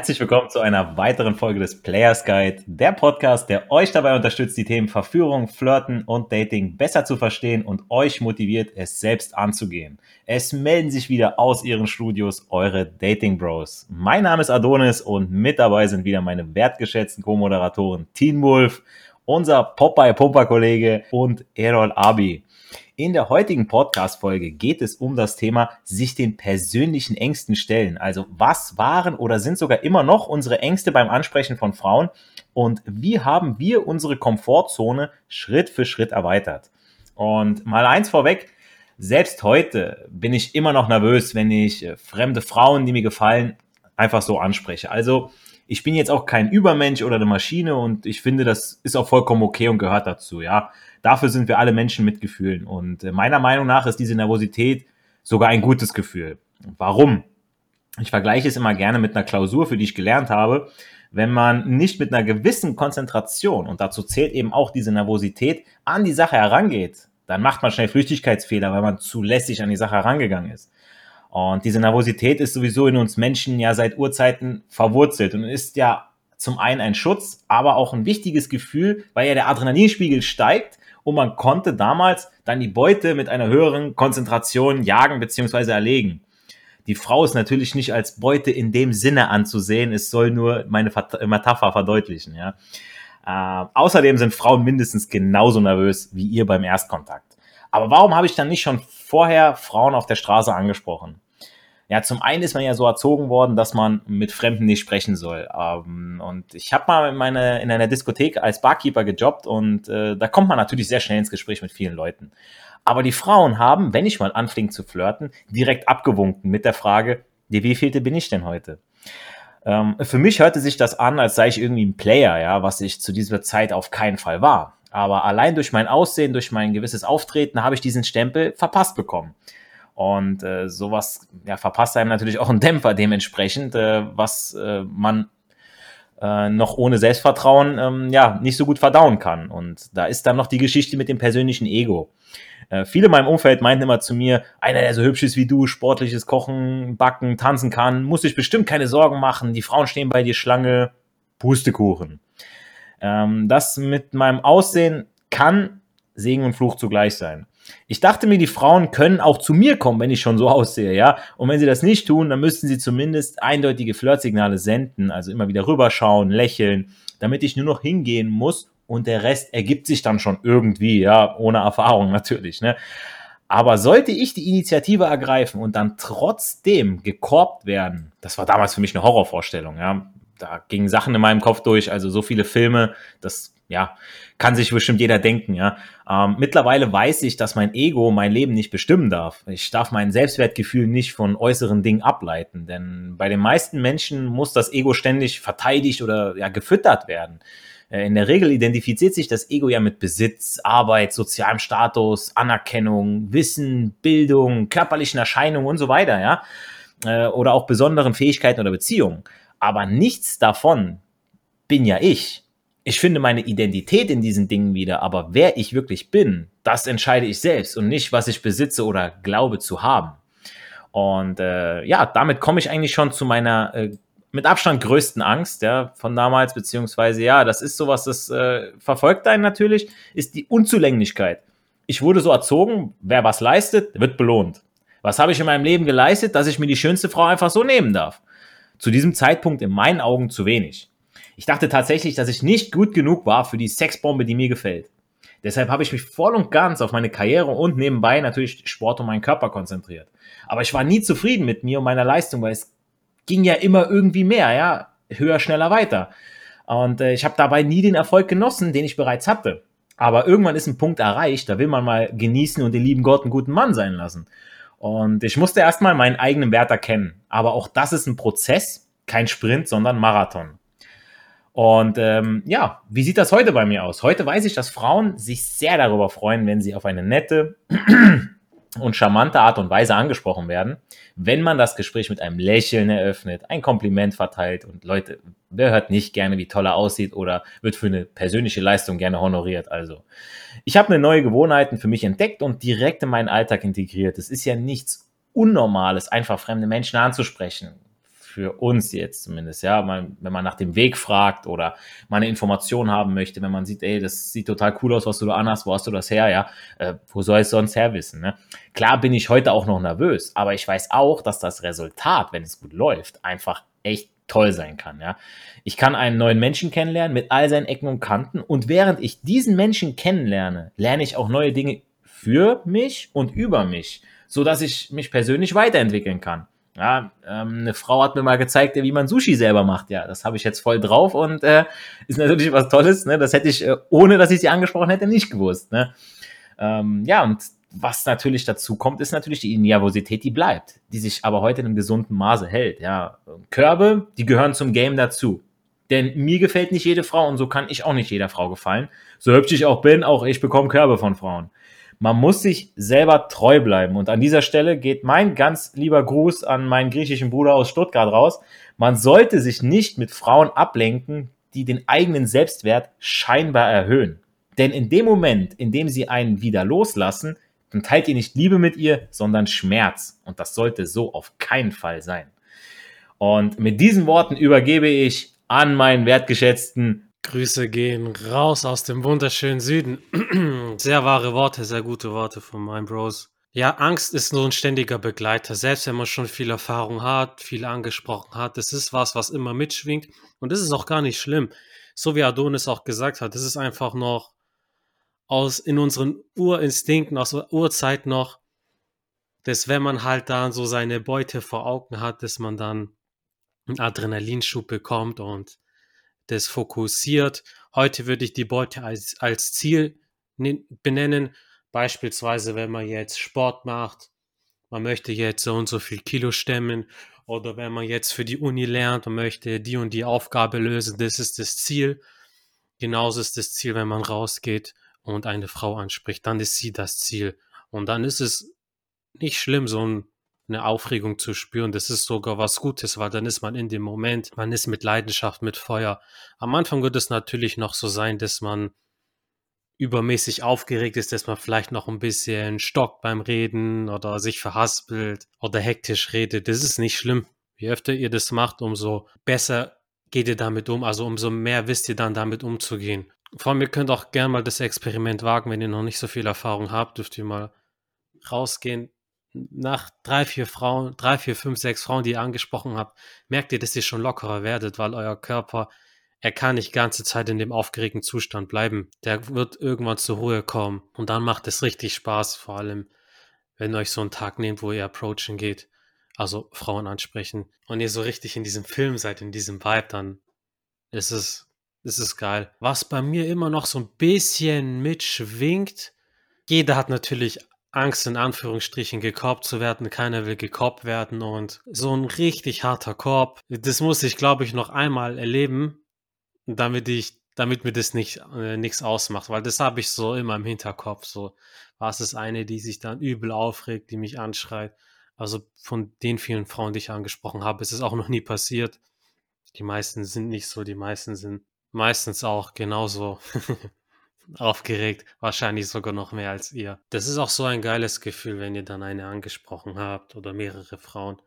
Herzlich willkommen zu einer weiteren Folge des Players Guide, der Podcast, der euch dabei unterstützt, die Themen Verführung, Flirten und Dating besser zu verstehen und euch motiviert, es selbst anzugehen. Es melden sich wieder aus ihren Studios eure Dating Bros. Mein Name ist Adonis und mit dabei sind wieder meine wertgeschätzten Co-Moderatoren Teen Wolf, unser Popeye-Pumper-Kollege und Errol Abi. In der heutigen Podcast-Folge geht es um das Thema sich den persönlichen Ängsten stellen. Also was waren oder sind sogar immer noch unsere Ängste beim Ansprechen von Frauen und wie haben wir unsere Komfortzone Schritt für Schritt erweitert? Und mal eins vorweg, selbst heute bin ich immer noch nervös, wenn ich äh, fremde Frauen, die mir gefallen, einfach so anspreche. Also ich bin jetzt auch kein Übermensch oder eine Maschine und ich finde, das ist auch vollkommen okay und gehört dazu, ja. Dafür sind wir alle Menschen mit Gefühlen. Und äh, meiner Meinung nach ist diese Nervosität sogar ein gutes Gefühl. Warum? Ich vergleiche es immer gerne mit einer Klausur, für die ich gelernt habe. Wenn man nicht mit einer gewissen Konzentration, und dazu zählt eben auch diese Nervosität, an die Sache herangeht, dann macht man schnell Flüchtigkeitsfehler, weil man zu lässig an die Sache herangegangen ist. Und diese Nervosität ist sowieso in uns Menschen ja seit Urzeiten verwurzelt und ist ja zum einen ein Schutz, aber auch ein wichtiges Gefühl, weil ja der Adrenalinspiegel steigt und man konnte damals dann die Beute mit einer höheren Konzentration jagen bzw. erlegen. Die Frau ist natürlich nicht als Beute in dem Sinne anzusehen, es soll nur meine Metapher verdeutlichen. Ja. Äh, außerdem sind Frauen mindestens genauso nervös wie ihr beim Erstkontakt. Aber warum habe ich dann nicht schon vorher Frauen auf der Straße angesprochen? Ja, zum einen ist man ja so erzogen worden, dass man mit Fremden nicht sprechen soll. Ähm, und ich habe mal in, meine, in einer Diskothek als Barkeeper gejobbt und äh, da kommt man natürlich sehr schnell ins Gespräch mit vielen Leuten. Aber die Frauen haben, wenn ich mal anfing zu flirten, direkt abgewunken mit der Frage, wie wievielte bin ich denn heute? Ähm, für mich hörte sich das an, als sei ich irgendwie ein Player, ja, was ich zu dieser Zeit auf keinen Fall war. Aber allein durch mein Aussehen, durch mein gewisses Auftreten habe ich diesen Stempel verpasst bekommen. Und äh, sowas ja, verpasst einem natürlich auch einen Dämpfer dementsprechend, äh, was äh, man äh, noch ohne Selbstvertrauen ähm, ja nicht so gut verdauen kann. Und da ist dann noch die Geschichte mit dem persönlichen Ego. Äh, viele in meinem Umfeld meinten immer zu mir, einer, der so hübsch ist wie du, sportliches Kochen, Backen, tanzen kann, muss sich bestimmt keine Sorgen machen, die Frauen stehen bei dir Schlange, Pustekuchen. Ähm, das mit meinem Aussehen kann Segen und Fluch zugleich sein. Ich dachte mir, die Frauen können auch zu mir kommen, wenn ich schon so aussehe, ja. Und wenn sie das nicht tun, dann müssten sie zumindest eindeutige Flirtsignale senden, also immer wieder rüberschauen, lächeln, damit ich nur noch hingehen muss und der Rest ergibt sich dann schon irgendwie, ja, ohne Erfahrung natürlich, ne. Aber sollte ich die Initiative ergreifen und dann trotzdem gekorbt werden, das war damals für mich eine Horrorvorstellung, ja. Da gingen Sachen in meinem Kopf durch, also so viele Filme, das ja, kann sich bestimmt jeder denken, ja. Ähm, mittlerweile weiß ich, dass mein Ego mein Leben nicht bestimmen darf. Ich darf mein Selbstwertgefühl nicht von äußeren Dingen ableiten, denn bei den meisten Menschen muss das Ego ständig verteidigt oder ja, gefüttert werden. Äh, in der Regel identifiziert sich das Ego ja mit Besitz, Arbeit, sozialem Status, Anerkennung, Wissen, Bildung, körperlichen Erscheinungen und so weiter, ja. Äh, oder auch besonderen Fähigkeiten oder Beziehungen. Aber nichts davon bin ja ich ich finde meine Identität in diesen Dingen wieder, aber wer ich wirklich bin, das entscheide ich selbst und nicht, was ich besitze oder glaube zu haben. Und äh, ja, damit komme ich eigentlich schon zu meiner äh, mit Abstand größten Angst, ja, von damals, beziehungsweise, ja, das ist sowas, das äh, verfolgt einen natürlich, ist die Unzulänglichkeit. Ich wurde so erzogen, wer was leistet, wird belohnt. Was habe ich in meinem Leben geleistet, dass ich mir die schönste Frau einfach so nehmen darf? Zu diesem Zeitpunkt in meinen Augen zu wenig. Ich dachte tatsächlich, dass ich nicht gut genug war für die Sexbombe, die mir gefällt. Deshalb habe ich mich voll und ganz auf meine Karriere und nebenbei natürlich Sport und meinen Körper konzentriert. Aber ich war nie zufrieden mit mir und meiner Leistung, weil es ging ja immer irgendwie mehr, ja, höher, schneller, weiter. Und äh, ich habe dabei nie den Erfolg genossen, den ich bereits hatte. Aber irgendwann ist ein Punkt erreicht, da will man mal genießen und den lieben Gott einen guten Mann sein lassen. Und ich musste erstmal meinen eigenen Wert erkennen. Aber auch das ist ein Prozess, kein Sprint, sondern Marathon. Und ähm, ja, wie sieht das heute bei mir aus? Heute weiß ich, dass Frauen sich sehr darüber freuen, wenn sie auf eine nette und charmante Art und Weise angesprochen werden, wenn man das Gespräch mit einem Lächeln eröffnet, ein Kompliment verteilt und Leute, wer hört nicht gerne, wie toll er aussieht oder wird für eine persönliche Leistung gerne honoriert? Also, ich habe eine neue Gewohnheiten für mich entdeckt und direkt in meinen Alltag integriert. Es ist ja nichts Unnormales, einfach fremde Menschen anzusprechen für uns jetzt zumindest, ja, man, wenn man nach dem Weg fragt oder mal eine Information haben möchte, wenn man sieht, ey, das sieht total cool aus, was du da anhast, wo hast du das her, ja, äh, wo soll ich es sonst her wissen, ne? Klar bin ich heute auch noch nervös, aber ich weiß auch, dass das Resultat, wenn es gut läuft, einfach echt toll sein kann, ja. Ich kann einen neuen Menschen kennenlernen mit all seinen Ecken und Kanten und während ich diesen Menschen kennenlerne, lerne ich auch neue Dinge für mich und über mich, so dass ich mich persönlich weiterentwickeln kann. Ja, ähm, eine Frau hat mir mal gezeigt, wie man Sushi selber macht. Ja, das habe ich jetzt voll drauf und äh, ist natürlich was Tolles. Ne? Das hätte ich, äh, ohne dass ich sie angesprochen hätte, nicht gewusst. Ne? Ähm, ja, und was natürlich dazu kommt, ist natürlich die Nervosität, die bleibt, die sich aber heute in einem gesunden Maße hält. Ja, Körbe, die gehören zum Game dazu. Denn mir gefällt nicht jede Frau und so kann ich auch nicht jeder Frau gefallen. So hübsch ich auch bin, auch ich bekomme Körbe von Frauen. Man muss sich selber treu bleiben. Und an dieser Stelle geht mein ganz lieber Gruß an meinen griechischen Bruder aus Stuttgart raus. Man sollte sich nicht mit Frauen ablenken, die den eigenen Selbstwert scheinbar erhöhen. Denn in dem Moment, in dem sie einen wieder loslassen, dann teilt ihr nicht Liebe mit ihr, sondern Schmerz. Und das sollte so auf keinen Fall sein. Und mit diesen Worten übergebe ich an meinen wertgeschätzten Grüße gehen raus aus dem wunderschönen Süden. sehr wahre Worte, sehr gute Worte von meinen Bros. Ja, Angst ist nur ein ständiger Begleiter. Selbst wenn man schon viel Erfahrung hat, viel angesprochen hat, das ist was, was immer mitschwingt. Und das ist auch gar nicht schlimm. So wie Adonis auch gesagt hat, das ist einfach noch aus in unseren Urinstinkten, aus der Urzeit noch, dass wenn man halt dann so seine Beute vor Augen hat, dass man dann einen Adrenalinschub bekommt und das fokussiert. Heute würde ich die Beute als, als Ziel benennen. Beispielsweise, wenn man jetzt Sport macht, man möchte jetzt so und so viel Kilo stemmen oder wenn man jetzt für die Uni lernt und möchte die und die Aufgabe lösen, das ist das Ziel. Genauso ist das Ziel, wenn man rausgeht und eine Frau anspricht, dann ist sie das Ziel. Und dann ist es nicht schlimm, so eine Aufregung zu spüren. Das ist sogar was Gutes, weil dann ist man in dem Moment, man ist mit Leidenschaft, mit Feuer. Am Anfang wird es natürlich noch so sein, dass man übermäßig aufgeregt ist, dass man vielleicht noch ein bisschen stockt beim Reden oder sich verhaspelt oder hektisch redet. Das ist nicht schlimm. Je öfter ihr das macht, umso besser geht ihr damit um. Also umso mehr wisst ihr dann damit umzugehen. Vor allem, ihr könnt auch gerne mal das Experiment wagen, wenn ihr noch nicht so viel Erfahrung habt, dürft ihr mal rausgehen. Nach drei, vier Frauen, drei, vier, fünf, sechs Frauen, die ihr angesprochen habt, merkt ihr, dass ihr schon lockerer werdet, weil euer Körper, er kann nicht ganze Zeit in dem aufgeregten Zustand bleiben. Der wird irgendwann zur Ruhe kommen. Und dann macht es richtig Spaß, vor allem, wenn ihr euch so einen Tag nehmt, wo ihr approachen geht. Also Frauen ansprechen. Und ihr so richtig in diesem Film seid, in diesem Vibe, dann ist es ist geil. Was bei mir immer noch so ein bisschen mitschwingt, jeder hat natürlich Angst, in Anführungsstrichen gekorbt zu werden. Keiner will gekorbt werden und so ein richtig harter Korb, das muss ich, glaube ich, noch einmal erleben, damit ich, damit mir das nicht äh, nichts ausmacht, weil das habe ich so immer im Hinterkopf. So, was ist eine, die sich dann übel aufregt, die mich anschreit. Also von den vielen Frauen, die ich angesprochen habe, ist es auch noch nie passiert. Die meisten sind nicht so, die meisten sind meistens auch genauso aufgeregt, wahrscheinlich sogar noch mehr als ihr. Das ist auch so ein geiles Gefühl, wenn ihr dann eine angesprochen habt oder mehrere Frauen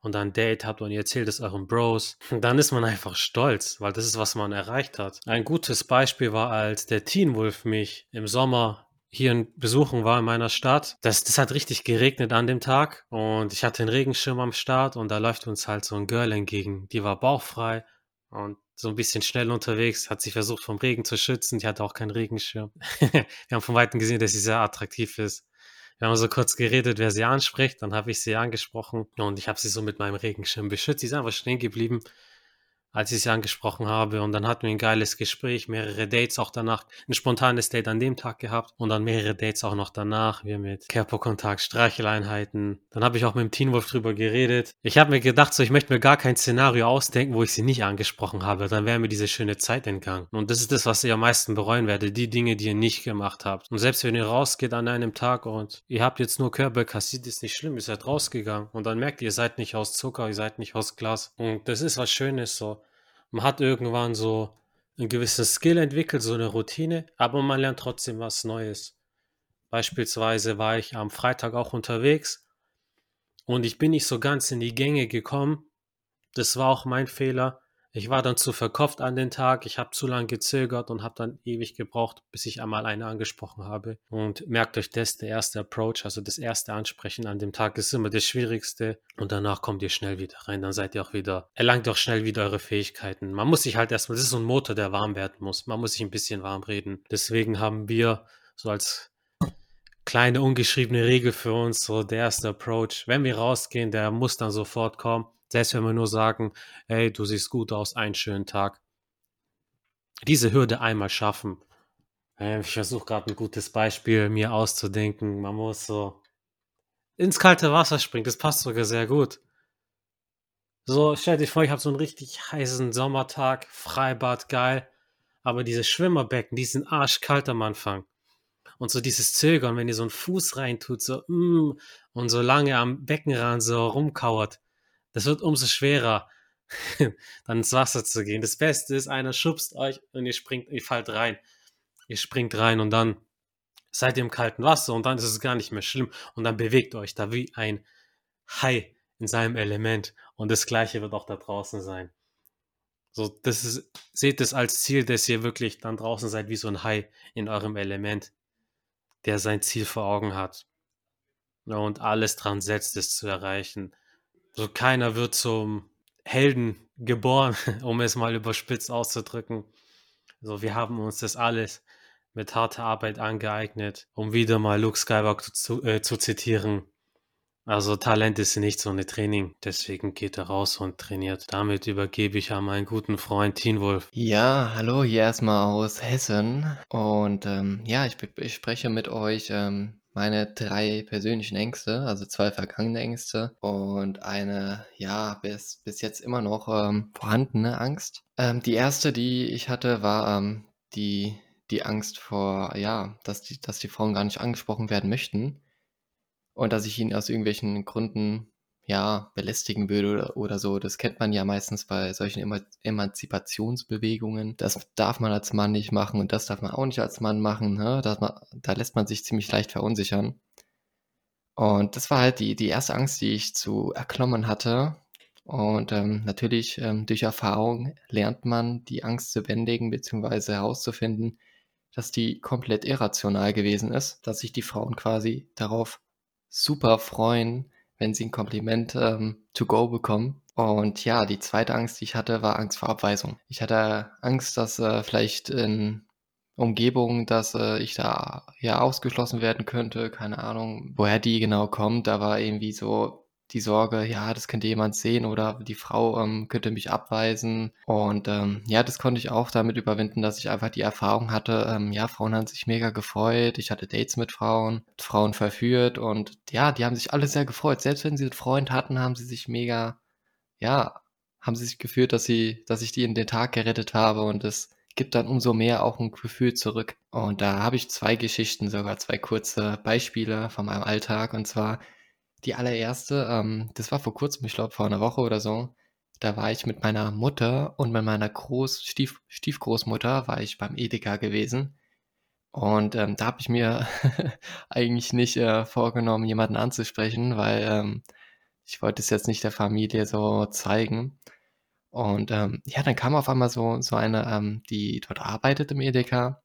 und dann Date habt und ihr erzählt es euren Bros, dann ist man einfach stolz, weil das ist, was man erreicht hat. Ein gutes Beispiel war, als der Teen Wolf mich im Sommer hier besuchen war in meiner Stadt. Das, das hat richtig geregnet an dem Tag und ich hatte einen Regenschirm am Start und da läuft uns halt so ein Girl entgegen. Die war bauchfrei und so ein bisschen schnell unterwegs, hat sich versucht vom Regen zu schützen. Die hatte auch keinen Regenschirm. wir haben von Weitem gesehen, dass sie sehr attraktiv ist. Wir haben so kurz geredet, wer sie anspricht. Dann habe ich sie angesprochen und ich habe sie so mit meinem Regenschirm beschützt. Sie ist einfach stehen geblieben als ich sie angesprochen habe. Und dann hatten wir ein geiles Gespräch, mehrere Dates auch danach, ein spontanes Date an dem Tag gehabt und dann mehrere Dates auch noch danach, wir mit Körperkontakt, Streicheleinheiten. Dann habe ich auch mit dem Teen Wolf drüber geredet. Ich habe mir gedacht, so ich möchte mir gar kein Szenario ausdenken, wo ich sie nicht angesprochen habe. Dann wäre mir diese schöne Zeit entgangen. Und das ist das, was ihr am meisten bereuen werdet, die Dinge, die ihr nicht gemacht habt. Und selbst wenn ihr rausgeht an einem Tag und ihr habt jetzt nur Körper kassiert, ist nicht schlimm, ihr seid rausgegangen. Und dann merkt ihr, ihr seid nicht aus Zucker, ihr seid nicht aus Glas. Und das ist was Schönes so. Man hat irgendwann so ein gewisses Skill entwickelt, so eine Routine, aber man lernt trotzdem was Neues. Beispielsweise war ich am Freitag auch unterwegs und ich bin nicht so ganz in die Gänge gekommen, Das war auch mein Fehler. Ich war dann zu verkopft an den Tag, ich habe zu lange gezögert und habe dann ewig gebraucht, bis ich einmal eine angesprochen habe. Und merkt euch das, der erste Approach, also das erste Ansprechen an dem Tag ist immer das Schwierigste und danach kommt ihr schnell wieder rein, dann seid ihr auch wieder, erlangt auch schnell wieder eure Fähigkeiten. Man muss sich halt erstmal, das ist so ein Motor, der warm werden muss, man muss sich ein bisschen warm reden. Deswegen haben wir so als kleine ungeschriebene Regel für uns, so der erste Approach, wenn wir rausgehen, der muss dann sofort kommen selbst wenn wir nur sagen, hey, du siehst gut aus, einen schönen Tag. Diese Hürde einmal schaffen. Ich versuche gerade ein gutes Beispiel mir auszudenken. Man muss so ins kalte Wasser springen. Das passt sogar sehr gut. So, stell dir vor, ich habe so einen richtig heißen Sommertag, Freibad, geil. Aber diese Schwimmerbecken, die sind arschkalt am Anfang. Und so dieses Zögern, wenn ihr so einen Fuß reintut, so, mm, und so lange am Beckenrand so rumkauert, das wird umso schwerer, dann ins Wasser zu gehen. Das Beste ist, einer schubst euch und ihr springt, ihr fallt rein. Ihr springt rein und dann seid ihr im kalten Wasser und dann ist es gar nicht mehr schlimm und dann bewegt euch da wie ein Hai in seinem Element und das gleiche wird auch da draußen sein. So, das ist, seht es als Ziel, dass ihr wirklich dann draußen seid wie so ein Hai in eurem Element, der sein Ziel vor Augen hat. Und alles dran setzt, es zu erreichen. So keiner wird zum Helden geboren, um es mal überspitzt auszudrücken. So, wir haben uns das alles mit harter Arbeit angeeignet, um wieder mal Luke Skywalker zu, äh, zu zitieren. Also Talent ist nicht so eine Training, deswegen geht er raus und trainiert. Damit übergebe ich an meinen guten Freund Teen Wolf. Ja, hallo, hier erstmal aus Hessen. Und ähm, ja, ich, ich, spreche mit euch ähm, meine drei persönlichen Ängste, also zwei vergangene Ängste und eine, ja, bis, bis jetzt immer noch ähm, vorhandene Angst. Ähm, die erste, die ich hatte, war ähm, die, die Angst vor, ja, dass die, dass die Frauen gar nicht angesprochen werden möchten und dass ich ihnen aus irgendwelchen Gründen ja, belästigen würde oder, oder so. Das kennt man ja meistens bei solchen Eman Emanzipationsbewegungen. Das darf man als Mann nicht machen und das darf man auch nicht als Mann machen. Ne? Da, da lässt man sich ziemlich leicht verunsichern. Und das war halt die, die erste Angst, die ich zu erklommen hatte. Und ähm, natürlich ähm, durch Erfahrung lernt man die Angst zu bändigen bzw. herauszufinden, dass die komplett irrational gewesen ist, dass sich die Frauen quasi darauf super freuen, wenn sie ein Kompliment ähm, to go bekommen. Und ja, die zweite Angst, die ich hatte, war Angst vor Abweisung. Ich hatte Angst, dass äh, vielleicht in Umgebung, dass äh, ich da ja ausgeschlossen werden könnte. Keine Ahnung, woher die genau kommt. Da war irgendwie so die Sorge, ja, das könnte jemand sehen oder die Frau ähm, könnte mich abweisen. Und ähm, ja, das konnte ich auch damit überwinden, dass ich einfach die Erfahrung hatte, ähm, ja, Frauen haben sich mega gefreut. Ich hatte Dates mit Frauen, Frauen verführt und ja, die haben sich alle sehr gefreut. Selbst wenn sie einen Freund hatten, haben sie sich mega, ja, haben sie sich gefühlt, dass sie, dass ich die in den Tag gerettet habe und es gibt dann umso mehr auch ein Gefühl zurück. Und da habe ich zwei Geschichten, sogar zwei kurze Beispiele von meinem Alltag. Und zwar die allererste, ähm, das war vor kurzem, ich glaube vor einer Woche oder so. Da war ich mit meiner Mutter und mit meiner Groß Stief Stiefgroßmutter war ich beim Edeka gewesen. Und ähm, da habe ich mir eigentlich nicht äh, vorgenommen, jemanden anzusprechen, weil ähm, ich wollte es jetzt nicht der Familie so zeigen. Und ähm, ja, dann kam auf einmal so, so eine, ähm, die dort arbeitet im Edeka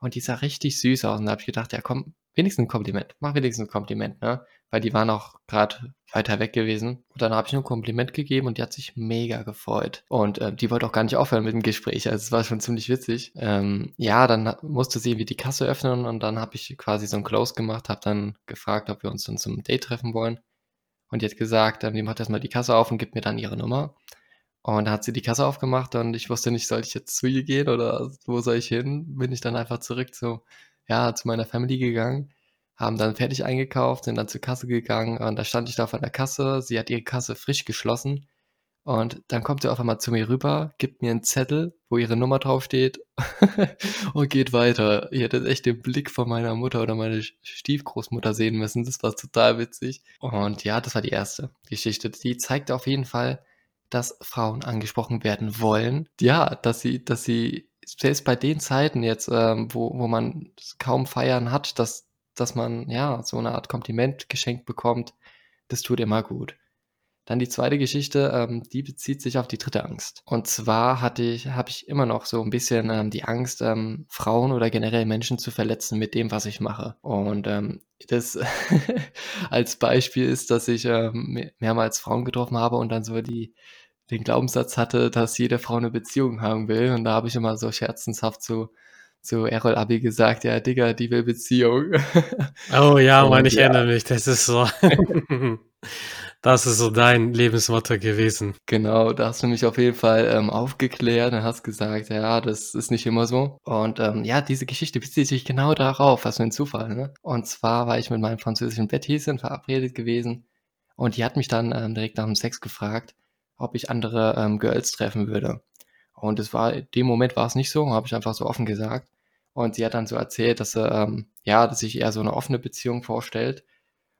und die sah richtig süß aus. Und da habe ich gedacht, ja komm, wenigstens ein Kompliment. Mach wenigstens ein Kompliment, ne? Weil die waren auch gerade weiter weg gewesen. Und dann habe ich nur ein Kompliment gegeben und die hat sich mega gefreut. Und äh, die wollte auch gar nicht aufhören mit dem Gespräch. Also es war schon ziemlich witzig. Ähm, ja, dann musste sie irgendwie die Kasse öffnen und dann habe ich quasi so ein Close gemacht, habe dann gefragt, ob wir uns dann zum Date treffen wollen. Und die hat gesagt, ähm, die macht erstmal die Kasse auf und gibt mir dann ihre Nummer. Und dann hat sie die Kasse aufgemacht und ich wusste nicht, soll ich jetzt zu ihr gehen oder wo soll ich hin? Bin ich dann einfach zurück zu ja, zu meiner Family gegangen, haben dann fertig eingekauft, sind dann zur Kasse gegangen und da stand ich da vor der Kasse. Sie hat ihre Kasse frisch geschlossen und dann kommt sie auf einmal zu mir rüber, gibt mir einen Zettel, wo ihre Nummer draufsteht und geht weiter. Ich hätte echt den Blick von meiner Mutter oder meiner Stiefgroßmutter sehen müssen. Das war total witzig. Und ja, das war die erste Geschichte. Die zeigt auf jeden Fall, dass Frauen angesprochen werden wollen. Ja, dass sie, dass sie selbst bei den Zeiten jetzt, ähm, wo, wo man kaum Feiern hat, dass, dass man ja so eine Art Kompliment geschenkt bekommt, das tut immer gut. Dann die zweite Geschichte, ähm, die bezieht sich auf die dritte Angst. Und zwar hatte ich, habe ich immer noch so ein bisschen ähm, die Angst, ähm, Frauen oder generell Menschen zu verletzen mit dem, was ich mache. Und ähm, das als Beispiel ist, dass ich ähm, mehrmals Frauen getroffen habe und dann so die den Glaubenssatz hatte, dass jede Frau eine Beziehung haben will. Und da habe ich immer so scherzenshaft zu, zu Errol Abi gesagt, ja, Digga, die will Beziehung. Oh ja, Mann, ich ja. erinnere mich, das ist so. das ist so dein Lebensmotto gewesen. Genau, da hast du mich auf jeden Fall ähm, aufgeklärt und hast gesagt, ja, das ist nicht immer so. Und ähm, ja, diese Geschichte bezieht sich genau darauf, was für ein Zufall, ne? Und zwar war ich mit meinem französischen Betthäschen verabredet gewesen und die hat mich dann ähm, direkt nach dem Sex gefragt, ob ich andere ähm, Girls treffen würde. Und es war, in dem Moment war es nicht so, habe ich einfach so offen gesagt. Und sie hat dann so erzählt, dass sie, ähm, ja, dass sich eher so eine offene Beziehung vorstellt.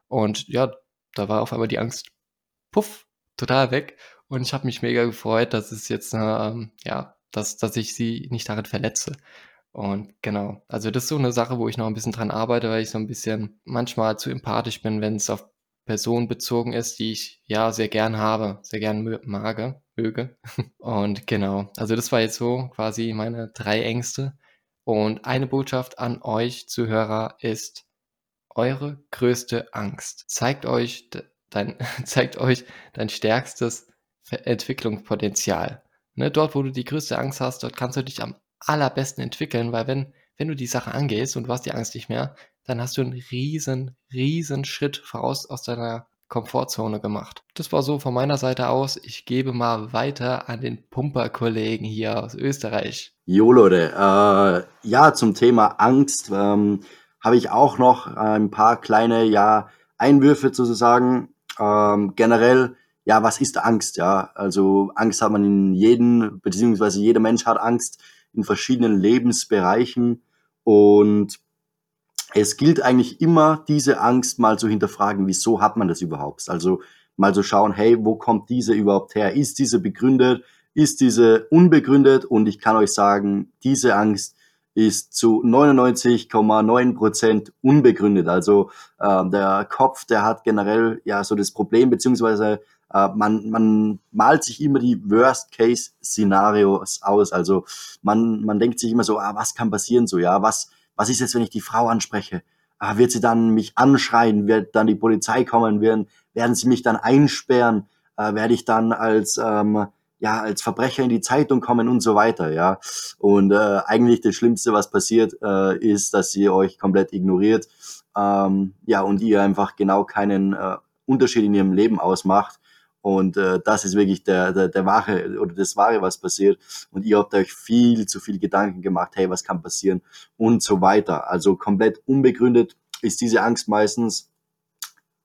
Und ja, da war auf einmal die Angst, puff, total weg. Und ich habe mich mega gefreut, dass es jetzt, ähm, ja, dass, dass ich sie nicht darin verletze. Und genau, also das ist so eine Sache, wo ich noch ein bisschen dran arbeite, weil ich so ein bisschen manchmal zu empathisch bin, wenn es auf Person bezogen ist, die ich ja sehr gern habe, sehr gern mag, möge. Und genau, also das war jetzt so quasi meine drei Ängste. Und eine Botschaft an euch Zuhörer ist, eure größte Angst. Zeigt euch dein, zeigt euch dein stärkstes Entwicklungspotenzial. Ne, dort, wo du die größte Angst hast, dort kannst du dich am allerbesten entwickeln, weil wenn, wenn du die Sache angehst und du hast die Angst nicht mehr, dann hast du einen riesen, riesen Schritt voraus aus deiner Komfortzone gemacht. Das war so von meiner Seite aus. Ich gebe mal weiter an den Pumper-Kollegen hier aus Österreich. Jo Leute, äh, ja, zum Thema Angst ähm, habe ich auch noch ein paar kleine ja, Einwürfe sozusagen. Ähm, generell, ja, was ist Angst? Ja, also Angst hat man in jedem, beziehungsweise jeder Mensch hat Angst in verschiedenen Lebensbereichen und es gilt eigentlich immer, diese Angst mal zu hinterfragen, wieso hat man das überhaupt? Also mal zu schauen, hey, wo kommt diese überhaupt her? Ist diese begründet? Ist diese unbegründet? Und ich kann euch sagen, diese Angst ist zu 99,9 Prozent unbegründet. Also äh, der Kopf, der hat generell ja so das Problem, beziehungsweise äh, man, man malt sich immer die Worst-Case-Szenarios aus. Also man, man denkt sich immer so, ah, was kann passieren so, ja, was, was ist jetzt, wenn ich die Frau anspreche? Ah, wird sie dann mich anschreien? Wird dann die Polizei kommen? Werden, werden sie mich dann einsperren? Äh, werde ich dann als, ähm, ja, als Verbrecher in die Zeitung kommen und so weiter, ja. Und äh, eigentlich das Schlimmste, was passiert, äh, ist, dass sie euch komplett ignoriert, ähm, ja, und ihr einfach genau keinen äh, Unterschied in ihrem Leben ausmacht und äh, das ist wirklich der, der, der wahre oder das wahre, was passiert. Und ihr habt euch viel zu viel Gedanken gemacht, hey, was kann passieren und so weiter. Also komplett unbegründet ist diese Angst meistens.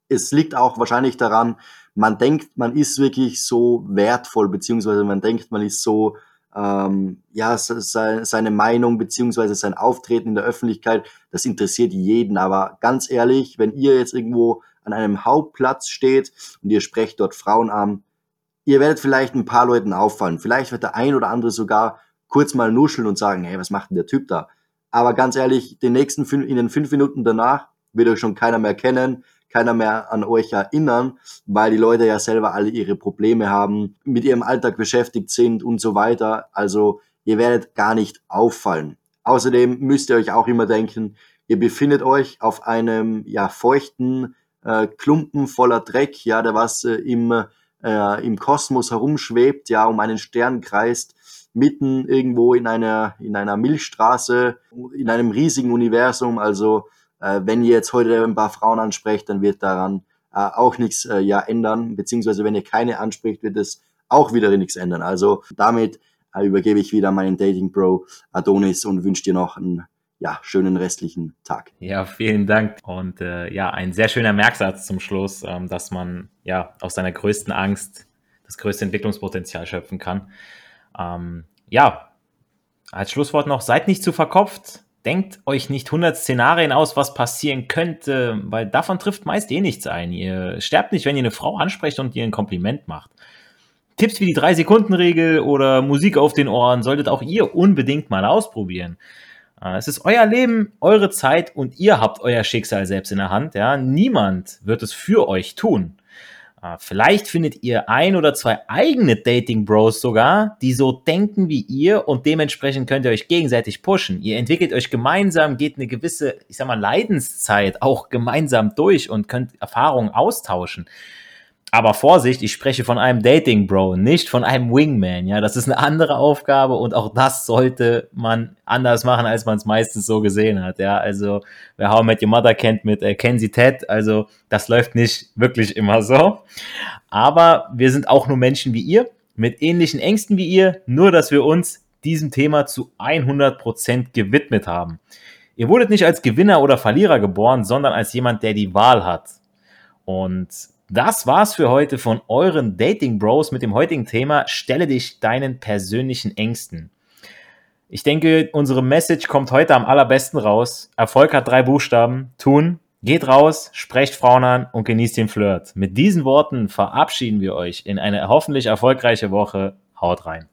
Es liegt auch wahrscheinlich daran, man denkt, man ist wirklich so wertvoll, beziehungsweise man denkt, man ist so, ähm, ja, seine Meinung beziehungsweise sein Auftreten in der Öffentlichkeit, das interessiert jeden. Aber ganz ehrlich, wenn ihr jetzt irgendwo an einem Hauptplatz steht und ihr sprecht dort Frauen an, ihr werdet vielleicht ein paar Leuten auffallen. Vielleicht wird der ein oder andere sogar kurz mal nuscheln und sagen, hey, was macht denn der Typ da? Aber ganz ehrlich, den nächsten fünf, in den fünf Minuten danach wird euch schon keiner mehr kennen, keiner mehr an euch erinnern, weil die Leute ja selber alle ihre Probleme haben, mit ihrem Alltag beschäftigt sind und so weiter. Also ihr werdet gar nicht auffallen. Außerdem müsst ihr euch auch immer denken, ihr befindet euch auf einem ja feuchten äh, Klumpen voller Dreck, ja, der was äh, im, äh, im Kosmos herumschwebt, ja, um einen Stern kreist, mitten irgendwo in einer, in einer Milchstraße, in einem riesigen Universum. Also, äh, wenn ihr jetzt heute ein paar Frauen ansprecht, dann wird daran äh, auch nichts äh, ja ändern, beziehungsweise wenn ihr keine anspricht, wird es auch wieder nichts ändern. Also damit übergebe ich wieder meinen Dating Pro Adonis und wünsche dir noch einen ja, schönen restlichen Tag. Ja, vielen Dank. Und äh, ja, ein sehr schöner Merksatz zum Schluss, ähm, dass man ja aus seiner größten Angst das größte Entwicklungspotenzial schöpfen kann. Ähm, ja, als Schlusswort noch, seid nicht zu verkopft. Denkt euch nicht 100 Szenarien aus, was passieren könnte, weil davon trifft meist eh nichts ein. Ihr sterbt nicht, wenn ihr eine Frau ansprecht und ihr ein Kompliment macht. Tipps wie die 3-Sekunden-Regel oder Musik auf den Ohren solltet auch ihr unbedingt mal ausprobieren. Äh, es ist euer Leben, eure Zeit und ihr habt euer Schicksal selbst in der Hand. Ja? Niemand wird es für euch tun. Äh, vielleicht findet ihr ein oder zwei eigene Dating Bros sogar, die so denken wie ihr und dementsprechend könnt ihr euch gegenseitig pushen. Ihr entwickelt euch gemeinsam, geht eine gewisse, ich sag mal, Leidenszeit auch gemeinsam durch und könnt Erfahrungen austauschen. Aber Vorsicht, ich spreche von einem Dating Bro, nicht von einem Wingman. Ja, das ist eine andere Aufgabe und auch das sollte man anders machen, als man es meistens so gesehen hat. Ja, also wer How I Met Your Mother kennt mit äh, Kenzie Ted, also das läuft nicht wirklich immer so. Aber wir sind auch nur Menschen wie ihr, mit ähnlichen Ängsten wie ihr, nur dass wir uns diesem Thema zu 100% gewidmet haben. Ihr wurdet nicht als Gewinner oder Verlierer geboren, sondern als jemand, der die Wahl hat. Und das war's für heute von euren Dating Bros mit dem heutigen Thema Stelle dich deinen persönlichen Ängsten. Ich denke, unsere Message kommt heute am allerbesten raus. Erfolg hat drei Buchstaben. Tun. Geht raus, sprecht Frauen an und genießt den Flirt. Mit diesen Worten verabschieden wir euch in eine hoffentlich erfolgreiche Woche. Haut rein.